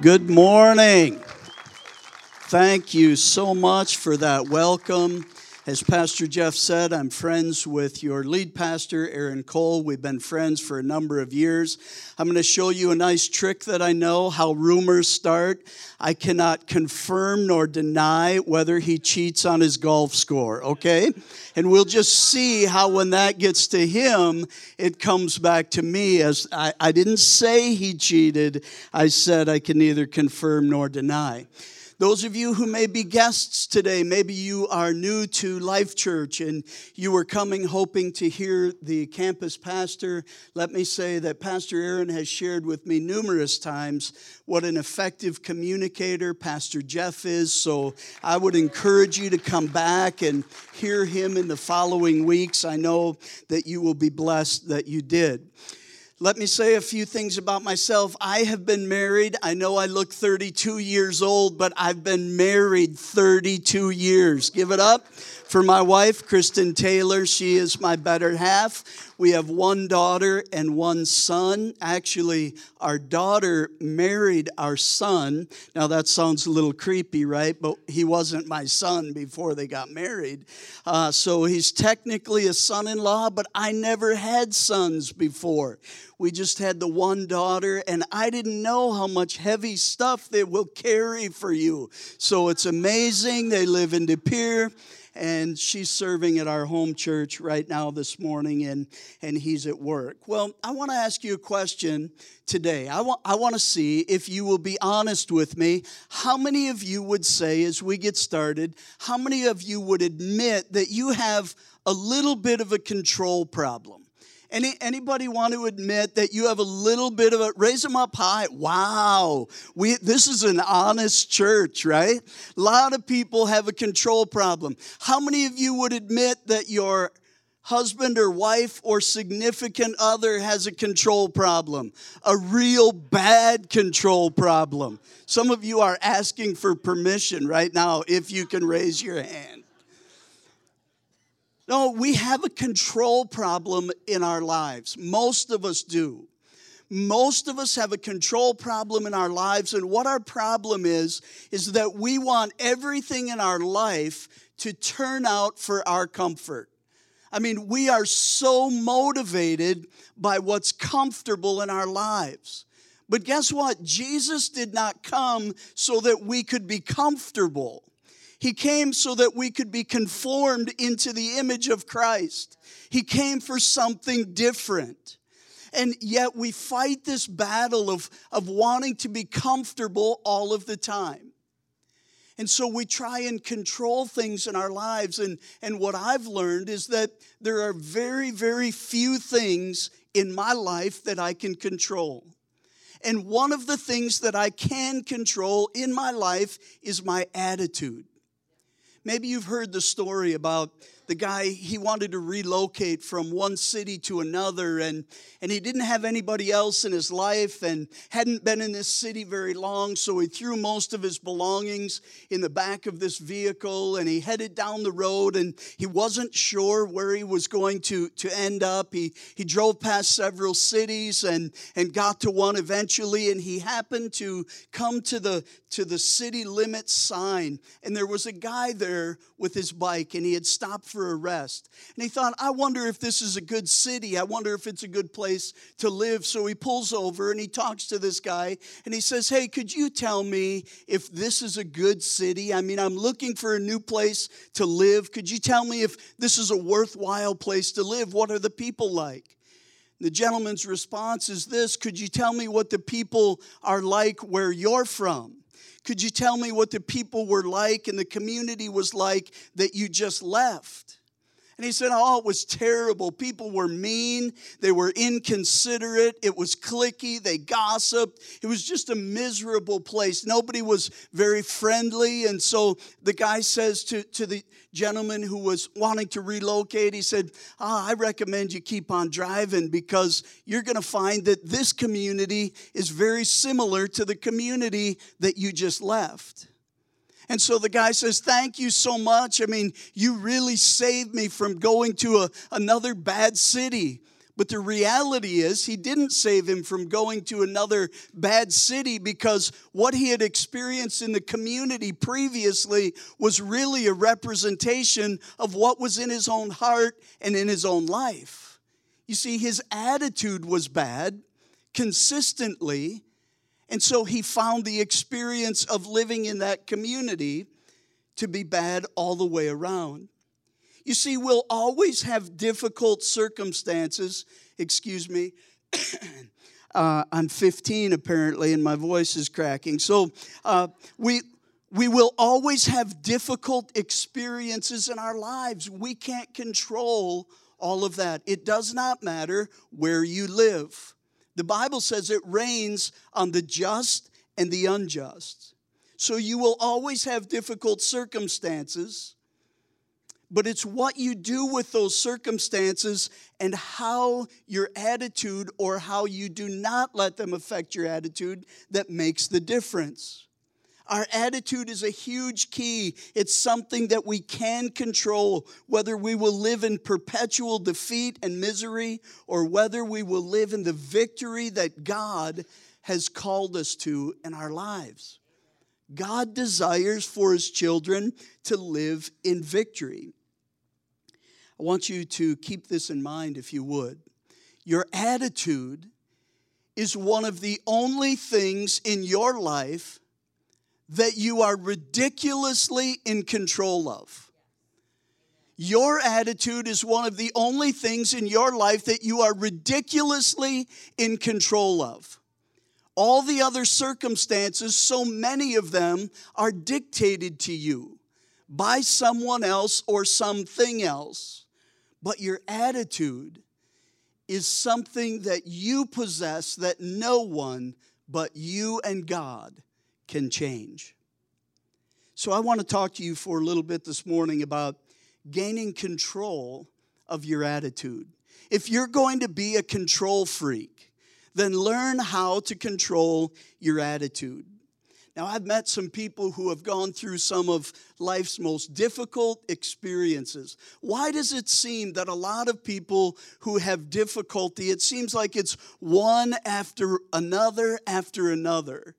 Good morning. Thank you so much for that welcome. As Pastor Jeff said, I'm friends with your lead pastor, Aaron Cole. We've been friends for a number of years. I'm going to show you a nice trick that I know how rumors start. I cannot confirm nor deny whether he cheats on his golf score, okay? And we'll just see how, when that gets to him, it comes back to me. As I, I didn't say he cheated, I said I can neither confirm nor deny. Those of you who may be guests today, maybe you are new to Life Church and you were coming hoping to hear the campus pastor. Let me say that Pastor Aaron has shared with me numerous times what an effective communicator Pastor Jeff is. So I would encourage you to come back and hear him in the following weeks. I know that you will be blessed that you did. Let me say a few things about myself. I have been married. I know I look 32 years old, but I've been married 32 years. Give it up for my wife, Kristen Taylor. She is my better half. We have one daughter and one son. Actually, our daughter married our son. Now, that sounds a little creepy, right? But he wasn't my son before they got married. Uh, so he's technically a son in law, but I never had sons before. We just had the one daughter, and I didn't know how much heavy stuff they will carry for you. So it's amazing. They live in De Pere and she's serving at our home church right now this morning, and, and he's at work. Well, I want to ask you a question today. I want, I want to see if you will be honest with me. How many of you would say, as we get started, how many of you would admit that you have a little bit of a control problem? Any, anybody want to admit that you have a little bit of a raise them up high? Wow, we this is an honest church, right? A lot of people have a control problem. How many of you would admit that your husband or wife or significant other has a control problem? A real bad control problem. Some of you are asking for permission right now if you can raise your hand. No, we have a control problem in our lives. Most of us do. Most of us have a control problem in our lives, and what our problem is, is that we want everything in our life to turn out for our comfort. I mean, we are so motivated by what's comfortable in our lives. But guess what? Jesus did not come so that we could be comfortable. He came so that we could be conformed into the image of Christ. He came for something different. And yet we fight this battle of, of wanting to be comfortable all of the time. And so we try and control things in our lives. And, and what I've learned is that there are very, very few things in my life that I can control. And one of the things that I can control in my life is my attitude. Maybe you've heard the story about the guy, he wanted to relocate from one city to another, and, and he didn't have anybody else in his life and hadn't been in this city very long, so he threw most of his belongings in the back of this vehicle and he headed down the road and he wasn't sure where he was going to, to end up. He, he drove past several cities and, and got to one eventually, and he happened to come to the, to the city limits sign, and there was a guy there with his bike, and he had stopped for a rest. And he thought, I wonder if this is a good city. I wonder if it's a good place to live. So he pulls over and he talks to this guy and he says, Hey, could you tell me if this is a good city? I mean, I'm looking for a new place to live. Could you tell me if this is a worthwhile place to live? What are the people like? The gentleman's response is this Could you tell me what the people are like where you're from? Could you tell me what the people were like and the community was like that you just left? And he said, Oh, it was terrible. People were mean. They were inconsiderate. It was clicky. They gossiped. It was just a miserable place. Nobody was very friendly. And so the guy says to, to the gentleman who was wanting to relocate, he said, ah, I recommend you keep on driving because you're going to find that this community is very similar to the community that you just left. And so the guy says, Thank you so much. I mean, you really saved me from going to a, another bad city. But the reality is, he didn't save him from going to another bad city because what he had experienced in the community previously was really a representation of what was in his own heart and in his own life. You see, his attitude was bad consistently, and so he found the experience of living in that community to be bad all the way around. You see, we'll always have difficult circumstances. Excuse me. uh, I'm 15 apparently, and my voice is cracking. So uh, we we will always have difficult experiences in our lives. We can't control all of that. It does not matter where you live. The Bible says it rains on the just and the unjust. So you will always have difficult circumstances but it's what you do with those circumstances and how your attitude or how you do not let them affect your attitude that makes the difference. Our attitude is a huge key. It's something that we can control, whether we will live in perpetual defeat and misery or whether we will live in the victory that God has called us to in our lives. God desires for his children to live in victory. I want you to keep this in mind if you would. Your attitude is one of the only things in your life that you are ridiculously in control of. Your attitude is one of the only things in your life that you are ridiculously in control of. All the other circumstances, so many of them are dictated to you by someone else or something else. But your attitude is something that you possess that no one but you and God can change. So I want to talk to you for a little bit this morning about gaining control of your attitude. If you're going to be a control freak, then learn how to control your attitude. Now, I've met some people who have gone through some of life's most difficult experiences. Why does it seem that a lot of people who have difficulty, it seems like it's one after another after another?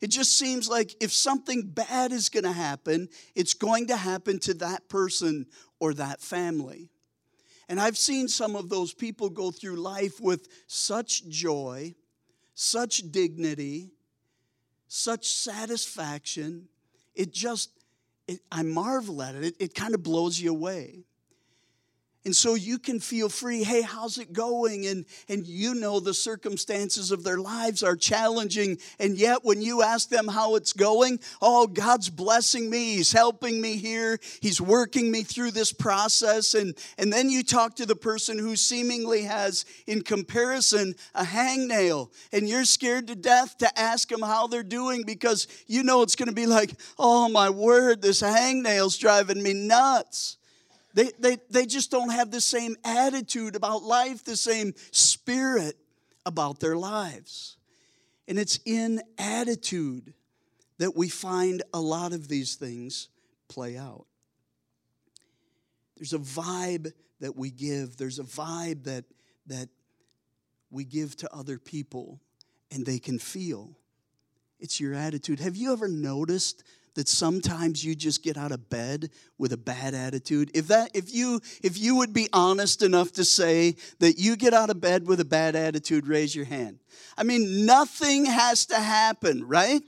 It just seems like if something bad is going to happen, it's going to happen to that person or that family. And I've seen some of those people go through life with such joy, such dignity, such satisfaction. It just, it, I marvel at it. It, it kind of blows you away. And so you can feel free. Hey, how's it going? And, and you know the circumstances of their lives are challenging. And yet, when you ask them how it's going, oh, God's blessing me. He's helping me here. He's working me through this process. And, and then you talk to the person who seemingly has, in comparison, a hangnail. And you're scared to death to ask them how they're doing because you know it's going to be like, oh, my word, this hangnail's driving me nuts. They, they, they just don't have the same attitude about life, the same spirit about their lives. And it's in attitude that we find a lot of these things play out. There's a vibe that we give, there's a vibe that, that we give to other people, and they can feel. It's your attitude. Have you ever noticed that sometimes you just get out of bed with a bad attitude? If that if you if you would be honest enough to say that you get out of bed with a bad attitude raise your hand. I mean nothing has to happen right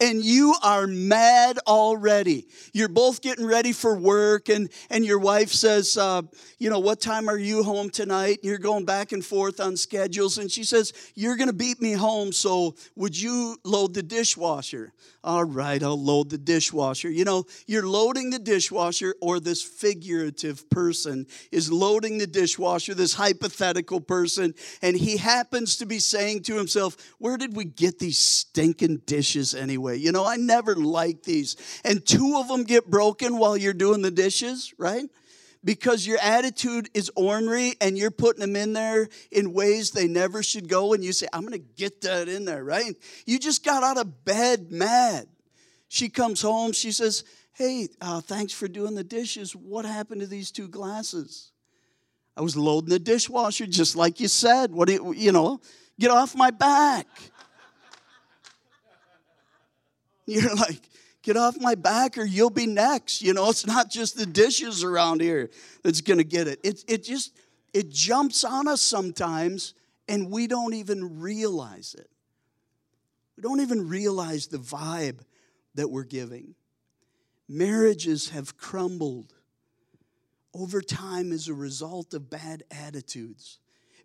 and you are mad already. You're both getting ready for work, and, and your wife says, uh, You know, what time are you home tonight? You're going back and forth on schedules, and she says, You're going to beat me home, so would you load the dishwasher? All right, I'll load the dishwasher. You know, you're loading the dishwasher, or this figurative person is loading the dishwasher, this hypothetical person, and he happens to be saying to himself, Where did we get these stinking dishes anyway? Anyway. You know, I never like these. And two of them get broken while you're doing the dishes, right? Because your attitude is ornery and you're putting them in there in ways they never should go. And you say, I'm going to get that in there, right? You just got out of bed mad. She comes home, she says, Hey, uh, thanks for doing the dishes. What happened to these two glasses? I was loading the dishwasher just like you said. What do you, you know, get off my back. You're like, get off my back or you'll be next. You know, it's not just the dishes around here that's going to get it. It, it just, it jumps on us sometimes and we don't even realize it. We don't even realize the vibe that we're giving. Marriages have crumbled over time as a result of bad attitudes.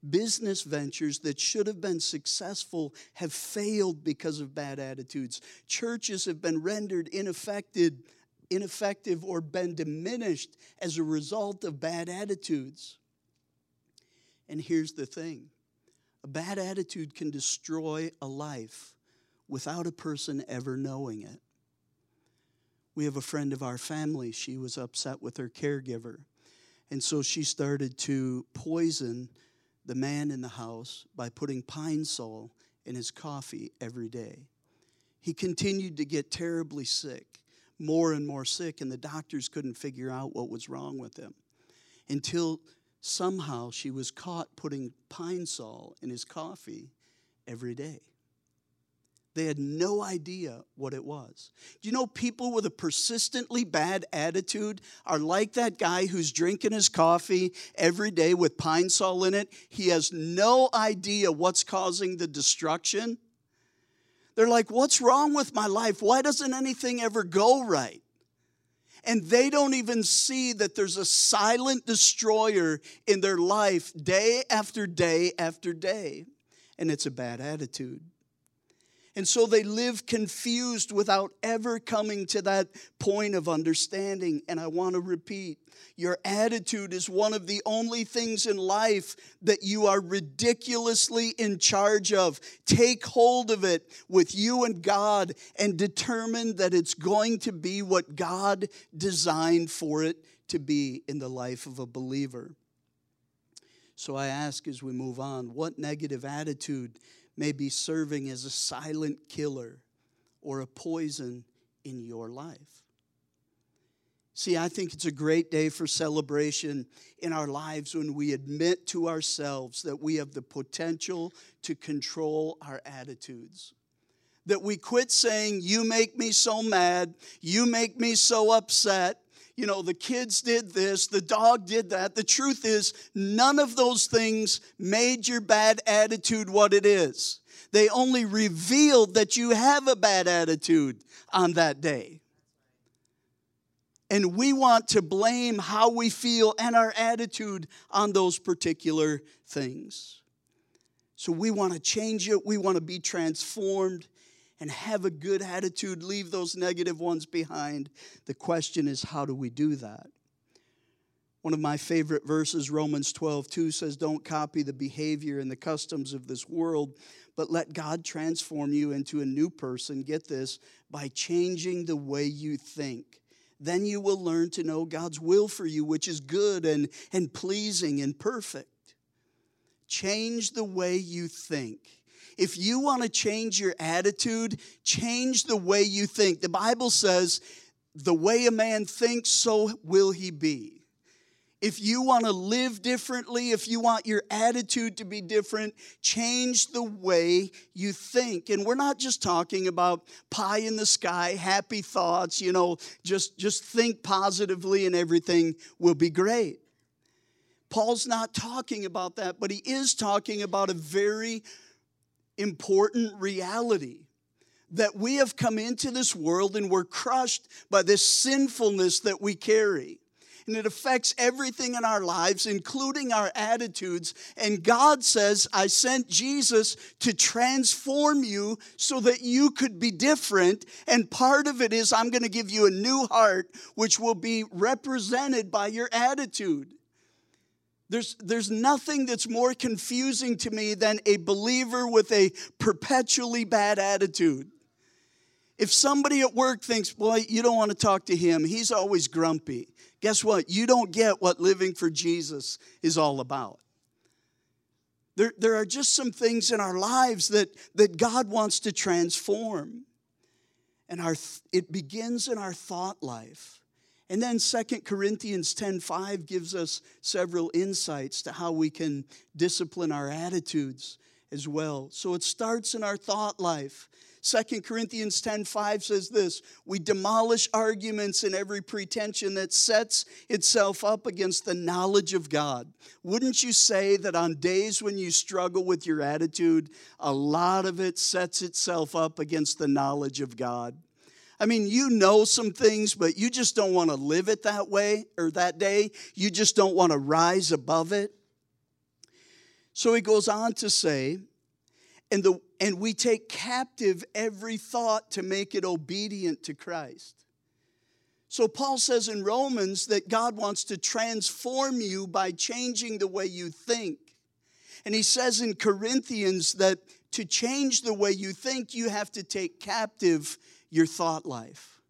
Business ventures that should have been successful have failed because of bad attitudes. Churches have been rendered ineffective, ineffective or been diminished as a result of bad attitudes. And here's the thing a bad attitude can destroy a life without a person ever knowing it. We have a friend of our family, she was upset with her caregiver. And so she started to poison the man in the house by putting Pine-Sol in his coffee every day. He continued to get terribly sick, more and more sick, and the doctors couldn't figure out what was wrong with him until somehow she was caught putting Pine-Sol in his coffee every day. They had no idea what it was. Do you know people with a persistently bad attitude are like that guy who's drinking his coffee every day with Pine-Sol in it? He has no idea what's causing the destruction. They're like, What's wrong with my life? Why doesn't anything ever go right? And they don't even see that there's a silent destroyer in their life day after day after day. And it's a bad attitude. And so they live confused without ever coming to that point of understanding. And I want to repeat your attitude is one of the only things in life that you are ridiculously in charge of. Take hold of it with you and God and determine that it's going to be what God designed for it to be in the life of a believer. So I ask as we move on what negative attitude may be serving as a silent killer or a poison in your life. See, I think it's a great day for celebration in our lives when we admit to ourselves that we have the potential to control our attitudes. That we quit saying, You make me so mad, you make me so upset. You know, the kids did this, the dog did that. The truth is, none of those things made your bad attitude what it is. They only revealed that you have a bad attitude on that day. And we want to blame how we feel and our attitude on those particular things. So we want to change it. We want to be transformed and have a good attitude, leave those negative ones behind. The question is, how do we do that? One of my favorite verses, Romans 12, 2 says, Don't copy the behavior and the customs of this world, but let God transform you into a new person. Get this by changing the way you think. Then you will learn to know God's will for you, which is good and, and pleasing and perfect. Change the way you think. If you want to change your attitude, change the way you think. The Bible says, the way a man thinks, so will he be if you want to live differently, if you want your attitude to be different, change the way you think. And we're not just talking about pie in the sky, happy thoughts, you know, just, just think positively and everything will be great. Paul's not talking about that, but he is talking about a very important reality that we have come into this world and we're crushed by this sinfulness that we carry and it affects everything in our lives, including our attitudes. And God says, I sent Jesus to transform you so that you could be different. And part of it is, I'm going to give you a new heart, which will be represented by your attitude. There's, there's nothing that's more confusing to me than a believer with a perpetually bad attitude. If somebody at work thinks, boy, you don't want to talk to him, he's always grumpy guess what? You don't get what living for Jesus is all about. There, there are just some things in our lives that, that God wants to transform. And our, it begins in our thought life. And then Second Corinthians 10:5 gives us several insights to how we can discipline our attitudes as well. So it starts in our thought life. 2 Corinthians 10:5 says this, we demolish arguments and every pretension that sets itself up against the knowledge of God. Wouldn't you say that on days when you struggle with your attitude, a lot of it sets itself up against the knowledge of God? I mean, you know some things, but you just don't want to live it that way or that day. You just don't want to rise above it. So he goes on to say, and, the, and we take captive every thought to make it obedient to Christ. So Paul says in Romans that God wants to transform you by changing the way you think. And he says in Corinthians that to change the way you think, you have to take captive your thought life.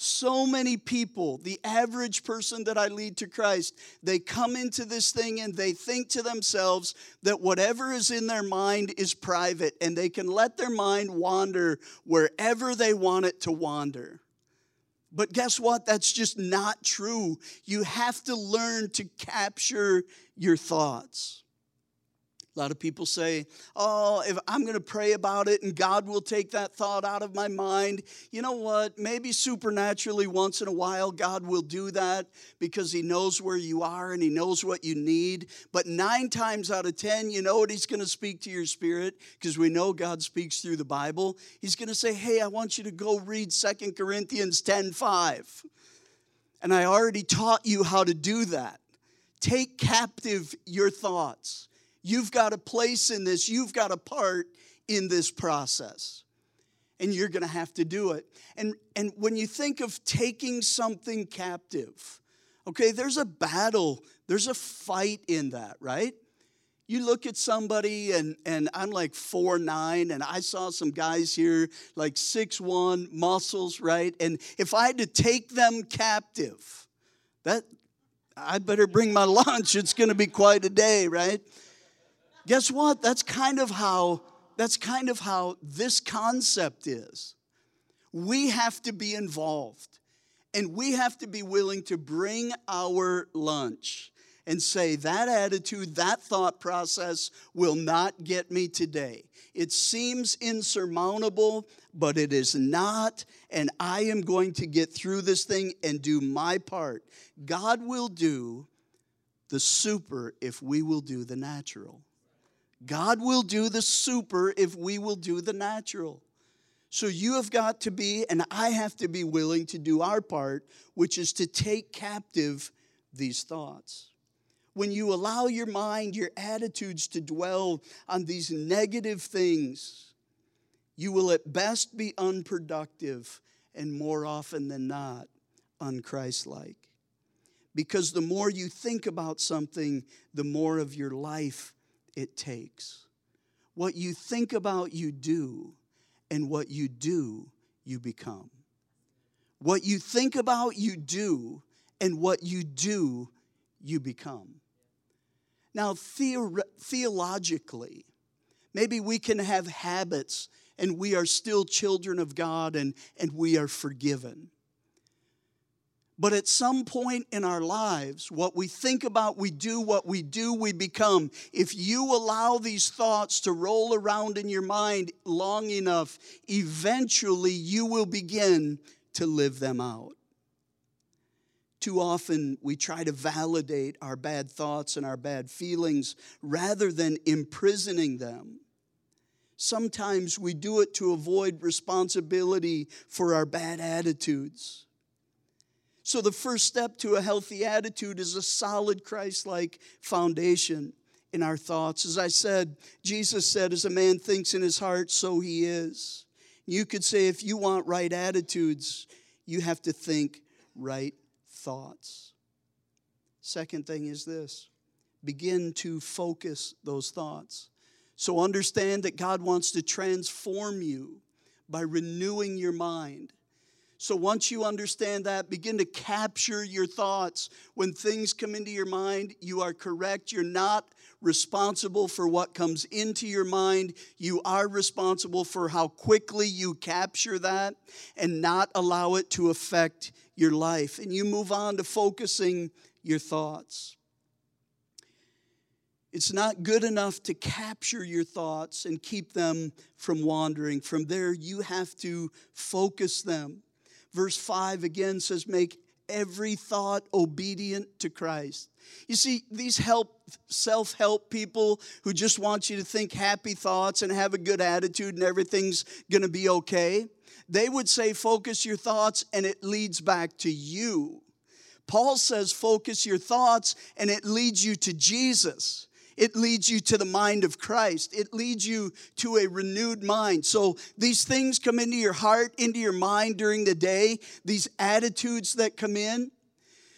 So many people, the average person that I lead to Christ, they come into this thing and they think to themselves that whatever is in their mind is private and they can let their mind wander wherever they want it to wander. But guess what? That's just not true. You have to learn to capture your thoughts. A lot of people say, Oh, if I'm going to pray about it and God will take that thought out of my mind. You know what? Maybe supernaturally once in a while God will do that because He knows where you are and He knows what you need. But nine times out of 10, you know what He's going to speak to your spirit because we know God speaks through the Bible. He's going to say, Hey, I want you to go read Second Corinthians 10 5. And I already taught you how to do that. Take captive your thoughts. You've got a place in this, you've got a part in this process. And you're going to have to do it. And, and when you think of taking something captive, okay, there's a battle, there's a fight in that, right? You look at somebody, and, and I'm like four nine, and I saw some guys here like six one, muscles, right? And if I had to take them captive, that I better bring my lunch. It's going to be quite a day, right? Guess what? That's kind of how that's kind of how this concept is. We have to be involved and we have to be willing to bring our lunch and say, that attitude, that thought process will not get me today. It seems insurmountable, but it is not, and I am going to get through this thing and do my part. God will do the super if we will do the natural. God will do the super if we will do the natural. So you have got to be, and I have to be willing to do our part, which is to take captive these thoughts. When you allow your mind, your attitudes to dwell on these negative things, you will at best be unproductive and more often than not, unchristlike. Because the more you think about something, the more of your life it takes. What you think about, you do, and what you do, you become. What you think about, you do, and what you do, you become. Now, theor- theologically, maybe we can have habits and we are still children of God and, and we are forgiven. But at some point in our lives, what we think about, we do, what we do, we become. If you allow these thoughts to roll around in your mind long enough, eventually you will begin to live them out. Too often, we try to validate our bad thoughts and our bad feelings rather than imprisoning them. Sometimes we do it to avoid responsibility for our bad attitudes. So, the first step to a healthy attitude is a solid Christ like foundation in our thoughts. As I said, Jesus said, As a man thinks in his heart, so he is. You could say, if you want right attitudes, you have to think right thoughts. Second thing is this begin to focus those thoughts. So understand that God wants to transform you by renewing your mind. So once you understand that, begin to capture your thoughts. When things come into your mind, you are correct. You're not responsible for what comes into your mind. You are responsible for how quickly you capture that and not allow it to affect your life. And you move on to focusing your thoughts. It's not good enough to capture your thoughts and keep them from wandering. From there, you have to focus them. Verse 5 again says, Make every thought obedient to Christ. You see, these help self-help people who just want you to think happy thoughts and have a good attitude and everything's going to be okay. They would say focus your thoughts and it leads back to you. Paul says focus your thoughts and it leads you to Jesus. It leads you to the mind of Christ. It leads you to a renewed mind. So these things come into your heart, into your mind during the day, these attitudes that come in.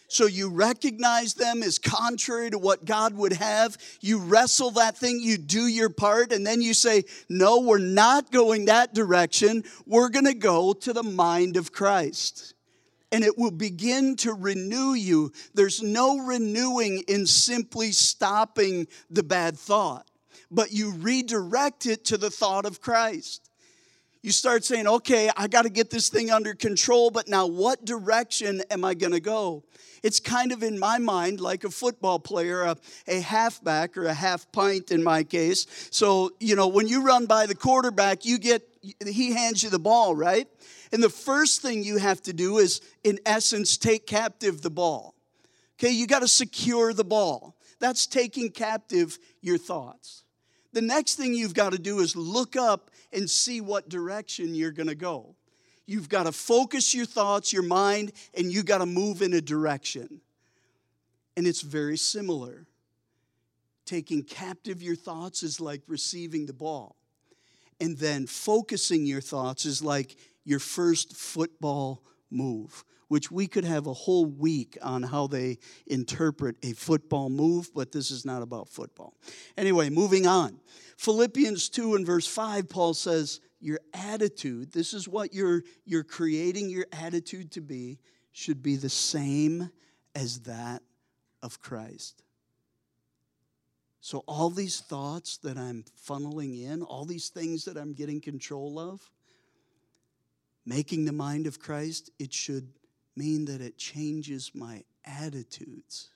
So you recognize them as contrary to what God would have. You wrestle that thing, you do your part, and then you say, No, we're not going that direction. We're going to go to the mind of Christ and it will begin to renew you. There's no renewing in simply stopping the bad thought, but you redirect it to the thought of Christ. You start saying, okay, I got to get this thing under control, but now what direction am I going to go? It's kind of in my mind like a football player, a, a halfback or a half pint in my case. So, you know, when you run by the quarterback, you get, he hands you the ball, right? And the first thing you have to do is, in essence, take captive the ball. Okay, you got to secure the ball. That's taking captive your thoughts. The next thing you've got to do is look up and see what direction you're going to go. You've got to focus your thoughts, your mind, and you got to move in a direction. And it's very similar. Taking captive your thoughts is like receiving the ball. And then focusing your thoughts is like your first football move, which we could have a whole week on how they interpret a football move, but this is not about football. Anyway, moving on. Philippians 2 and verse 5, Paul says, Your attitude, this is what you're, you're creating your attitude to be, should be the same as that of Christ. So, all these thoughts that I'm funneling in, all these things that I'm getting control of, making the mind of Christ, it should mean that it changes my attitudes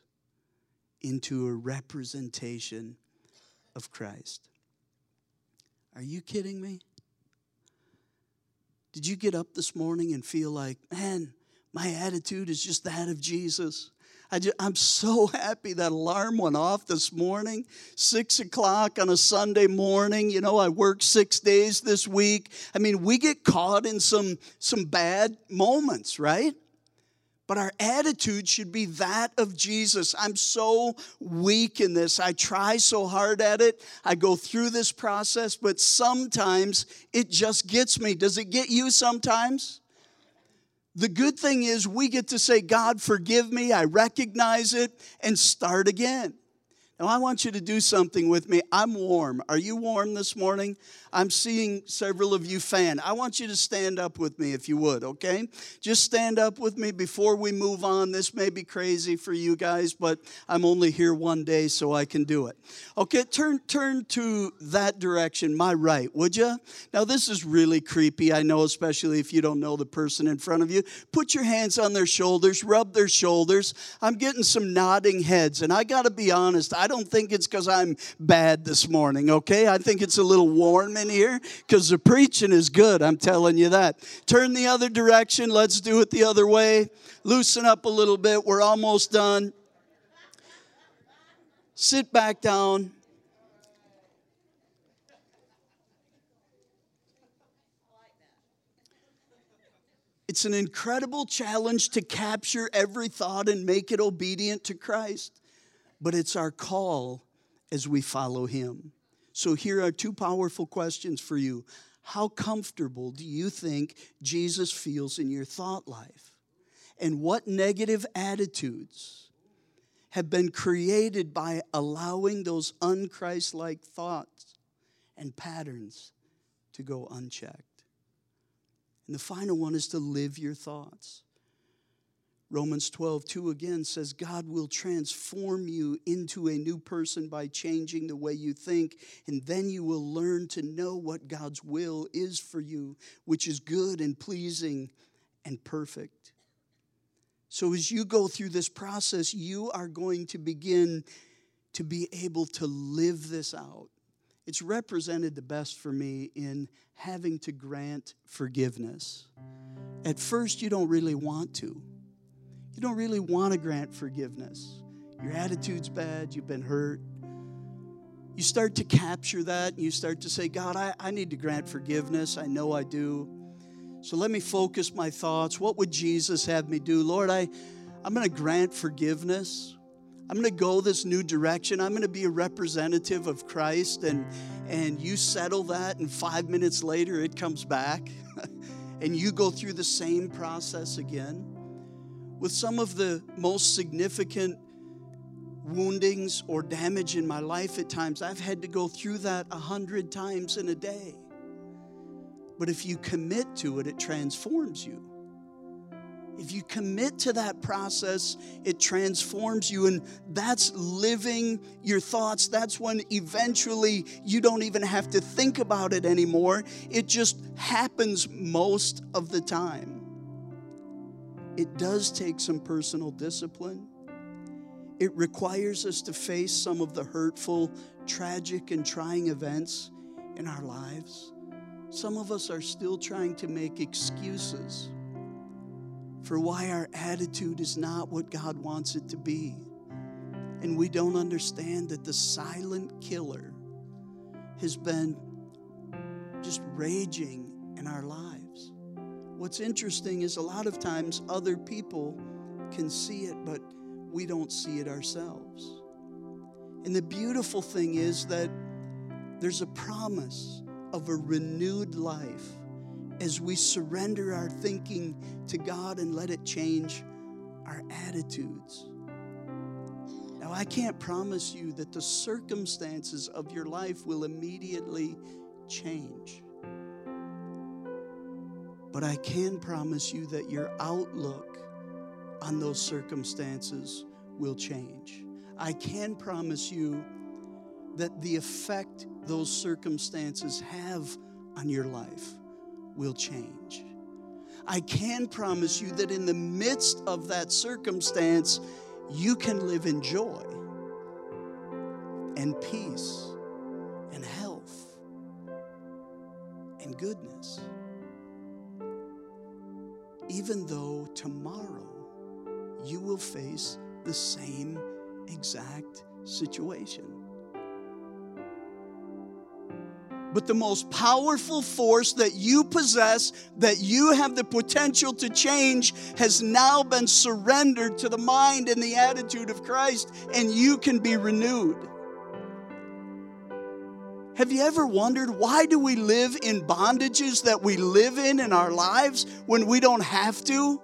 into a representation of Christ. Are you kidding me? Did you get up this morning and feel like, man, my attitude is just that of Jesus? I just, I'm so happy that alarm went off this morning, six o'clock on a Sunday morning. You know, I worked six days this week. I mean, we get caught in some, some bad moments, right? But our attitude should be that of Jesus. I'm so weak in this. I try so hard at it. I go through this process, but sometimes it just gets me. Does it get you sometimes? The good thing is, we get to say, God, forgive me. I recognize it and start again. Now, I want you to do something with me. I'm warm. Are you warm this morning? I'm seeing several of you fan. I want you to stand up with me if you would, okay? Just stand up with me before we move on. This may be crazy for you guys, but I'm only here one day so I can do it. Okay, turn turn to that direction, my right, would you? Now this is really creepy. I know especially if you don't know the person in front of you. Put your hands on their shoulders, rub their shoulders. I'm getting some nodding heads and I got to be honest, don't think it's cuz I'm bad this morning, okay? I think it's a little warm in here because the preaching is good. I'm telling you that. Turn the other direction. Let's do it the other way. Loosen up a little bit. We're almost done. Sit back down. It's an incredible challenge to capture every thought and make it obedient to Christ, but it's our call as we follow Him. So here are two powerful questions for you. How comfortable do you think Jesus feels in your thought life? And what negative attitudes have been created by allowing those unchrist-like thoughts and patterns to go unchecked? And the final one is to live your thoughts. Romans 12, 2 again says, God will transform you into a new person by changing the way you think, and then you will learn to know what God's will is for you, which is good and pleasing and perfect. So, as you go through this process, you are going to begin to be able to live this out. It's represented the best for me in having to grant forgiveness. At first, you don't really want to. You don't really want to grant forgiveness. Your attitude's bad, you've been hurt. You start to capture that and you start to say, God, I, I need to grant forgiveness. I know I do. So let me focus my thoughts. What would Jesus have me do? Lord, I, I'm going to grant forgiveness. I'm going to go this new direction. I'm going to be a representative of Christ. And, and you settle that, and five minutes later, it comes back. and you go through the same process again with some of the most significant woundings or damage in my life at times, I've had to go through that a hundred times in a day. But if you commit to it, it transforms you. If you commit to that process, it transforms you. And that's living your thoughts. That's when eventually you don't even have to think about it anymore. It just happens most of the time. It does take some personal discipline. It requires us to face some of the hurtful, tragic, and trying events in our lives. Some of us are still trying to make excuses for why our attitude is not what God wants it to be. And we don't understand that the silent killer has been just raging in our lives. What's interesting is a lot of times other people can see it, but we don't see it ourselves. And the beautiful thing is that there's a promise of a renewed life as we surrender our thinking to God and let it change our attitudes. Now, I can't promise you that the circumstances of your life will immediately change. But I can promise you that your outlook on those circumstances will change. I can promise you that the effect those circumstances have on your life will change. I can promise you that in the midst of that circumstance, you can live in joy and peace and health and goodness even though tomorrow you will face the same exact situation. But the most powerful force that you possess, that you have the potential to change, has now been surrendered to the mind and the attitude of Christ, and you can be renewed. Have you ever wondered why do we live in bondages that we live in in our lives when we don't have to?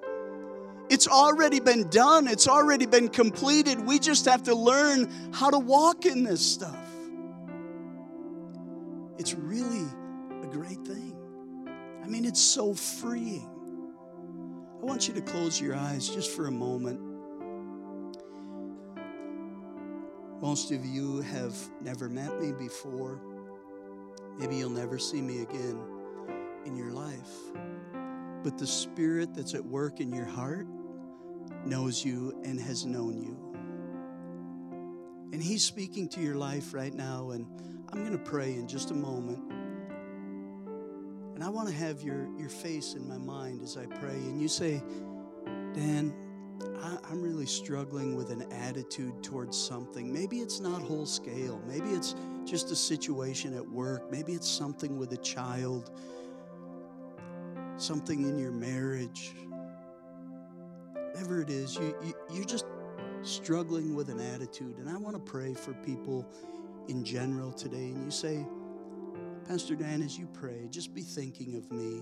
It's already been done, it's already been completed. We just have to learn how to walk in this stuff. It's really a great thing. I mean, it's so freeing. I want you to close your eyes just for a moment. Most of you have never met me before. Maybe you'll never see me again in your life. But the Spirit that's at work in your heart knows you and has known you. And He's speaking to your life right now. And I'm going to pray in just a moment. And I want to have your, your face in my mind as I pray. And you say, Dan, I, I'm really struggling with an attitude towards something. Maybe it's not whole scale. Maybe it's just a situation at work. Maybe it's something with a child, something in your marriage. Whatever it is, you, you, you're just struggling with an attitude. And I want to pray for people in general today. And you say, Pastor Dan, as you pray, just be thinking of me.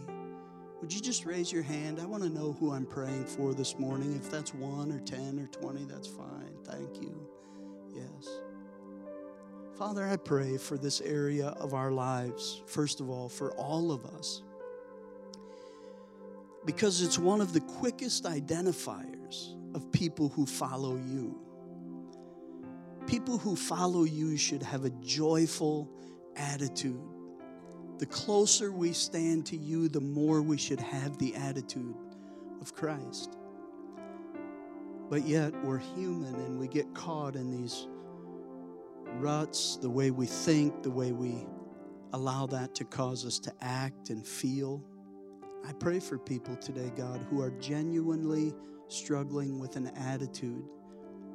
Would you just raise your hand? I want to know who I'm praying for this morning. If that's one or 10 or 20, that's fine. Thank you. Yes. Father, I pray for this area of our lives, first of all, for all of us. because it's one of the quickest identifiers of people who follow you. People who follow you should have a joyful attitude. The closer we stand to you, the more we should have the attitude of Christ. But yet, we're human and we get caught in these ruts, the way we think, the way we allow that to cause us to act and feel. I pray for people today, God, who are genuinely struggling with an attitude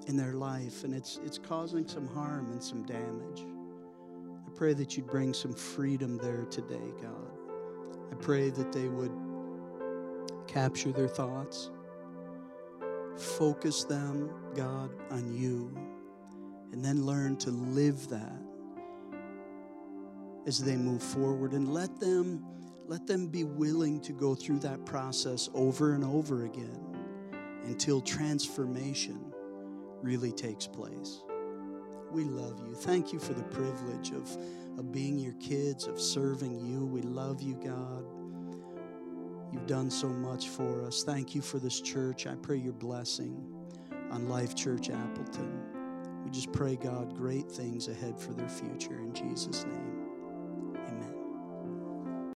in their life and it's, it's causing some harm and some damage. I pray that you'd bring some freedom there today, God. I pray that they would capture their thoughts, focus them, God, on you, and then learn to live that as they move forward and let them let them be willing to go through that process over and over again until transformation really takes place. We love you. Thank you for the privilege of, of being your kids, of serving you. We love you, God. You've done so much for us. Thank you for this church. I pray your blessing on Life Church Appleton. We just pray, God, great things ahead for their future. In Jesus' name.